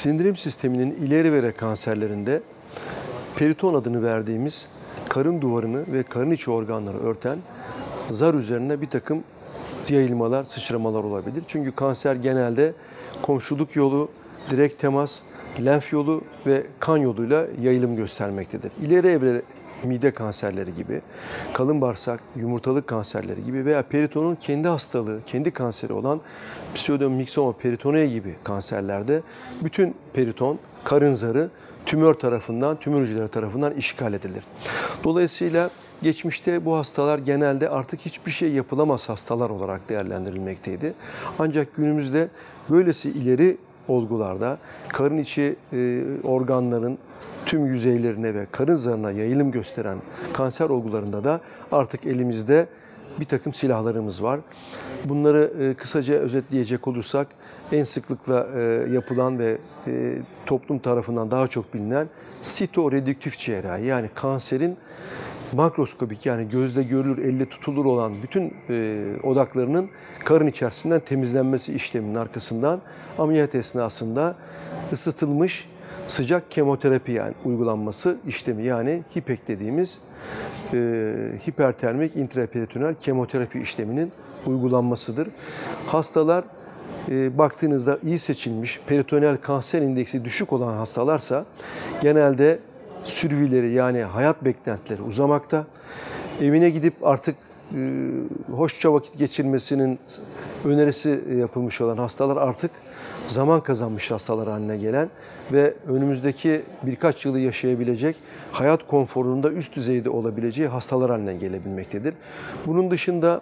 Sindirim sisteminin ileri vere kanserlerinde periton adını verdiğimiz karın duvarını ve karın içi organları örten zar üzerine bir takım yayılmalar, sıçramalar olabilir. Çünkü kanser genelde komşuluk yolu, direkt temas, lenf yolu ve kan yoluyla yayılım göstermektedir. İleri evre mide kanserleri gibi, kalın bağırsak, yumurtalık kanserleri gibi veya peritonun kendi hastalığı, kendi kanseri olan pseudomyxoma peritonea gibi kanserlerde bütün periton, karın zarı tümör tarafından, tümör hücreleri tarafından işgal edilir. Dolayısıyla geçmişte bu hastalar genelde artık hiçbir şey yapılamaz hastalar olarak değerlendirilmekteydi. Ancak günümüzde böylesi ileri olgularda karın içi e, organların tüm yüzeylerine ve karın zarına yayılım gösteren kanser olgularında da artık elimizde bir takım silahlarımız var. Bunları e, kısaca özetleyecek olursak en sıklıkla e, yapılan ve e, toplum tarafından daha çok bilinen sitoredüktif cerrahi yani kanserin makroskopik yani gözle görülür, elle tutulur olan bütün e, odaklarının karın içerisinden temizlenmesi işleminin arkasından ameliyat esnasında ısıtılmış sıcak kemoterapi yani uygulanması işlemi yani HIPEK dediğimiz e, hipertermik intraperitoneal kemoterapi işleminin uygulanmasıdır. Hastalar e, baktığınızda iyi seçilmiş peritoneal kanser indeksi düşük olan hastalarsa genelde sürvileri yani hayat beklentileri uzamakta. Evine gidip artık e, hoşça vakit geçirmesinin önerisi yapılmış olan hastalar artık zaman kazanmış hastalar haline gelen ve önümüzdeki birkaç yılı yaşayabilecek, hayat konforunda üst düzeyde olabileceği hastalar haline gelebilmektedir. Bunun dışında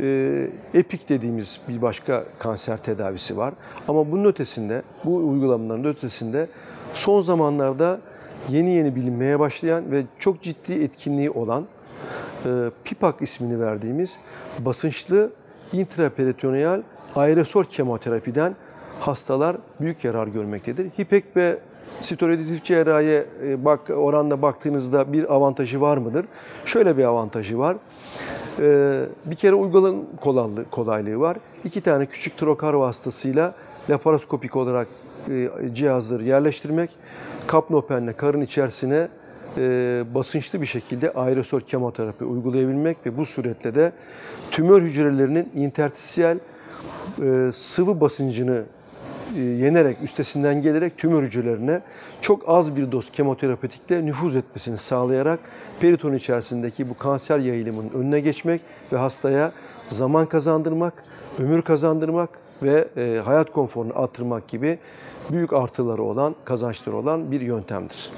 e, epik dediğimiz bir başka kanser tedavisi var. Ama bunun ötesinde, bu uygulamaların ötesinde son zamanlarda yeni yeni bilinmeye başlayan ve çok ciddi etkinliği olan e, PIPAK ismini verdiğimiz basınçlı intraperitoneal aerosol kemoterapiden hastalar büyük yarar görmektedir. HIPEK ve sitorediktif cerrahiye e, bak, oranla baktığınızda bir avantajı var mıdır? Şöyle bir avantajı var. E, bir kere kolaylığı, kolaylığı var. İki tane küçük trokar vasıtasıyla laparoskopik olarak e, cihazları yerleştirmek, kapnopenle karın içerisine basınçlı bir şekilde aerosol kemoterapi uygulayabilmek ve bu suretle de tümör hücrelerinin interstisyel sıvı basıncını yenerek, üstesinden gelerek tümör hücrelerine çok az bir doz kemoterapetikle nüfuz etmesini sağlayarak periton içerisindeki bu kanser yayılımının önüne geçmek ve hastaya zaman kazandırmak, ömür kazandırmak ve hayat konforunu arttırmak gibi büyük artıları olan, kazançları olan bir yöntemdir.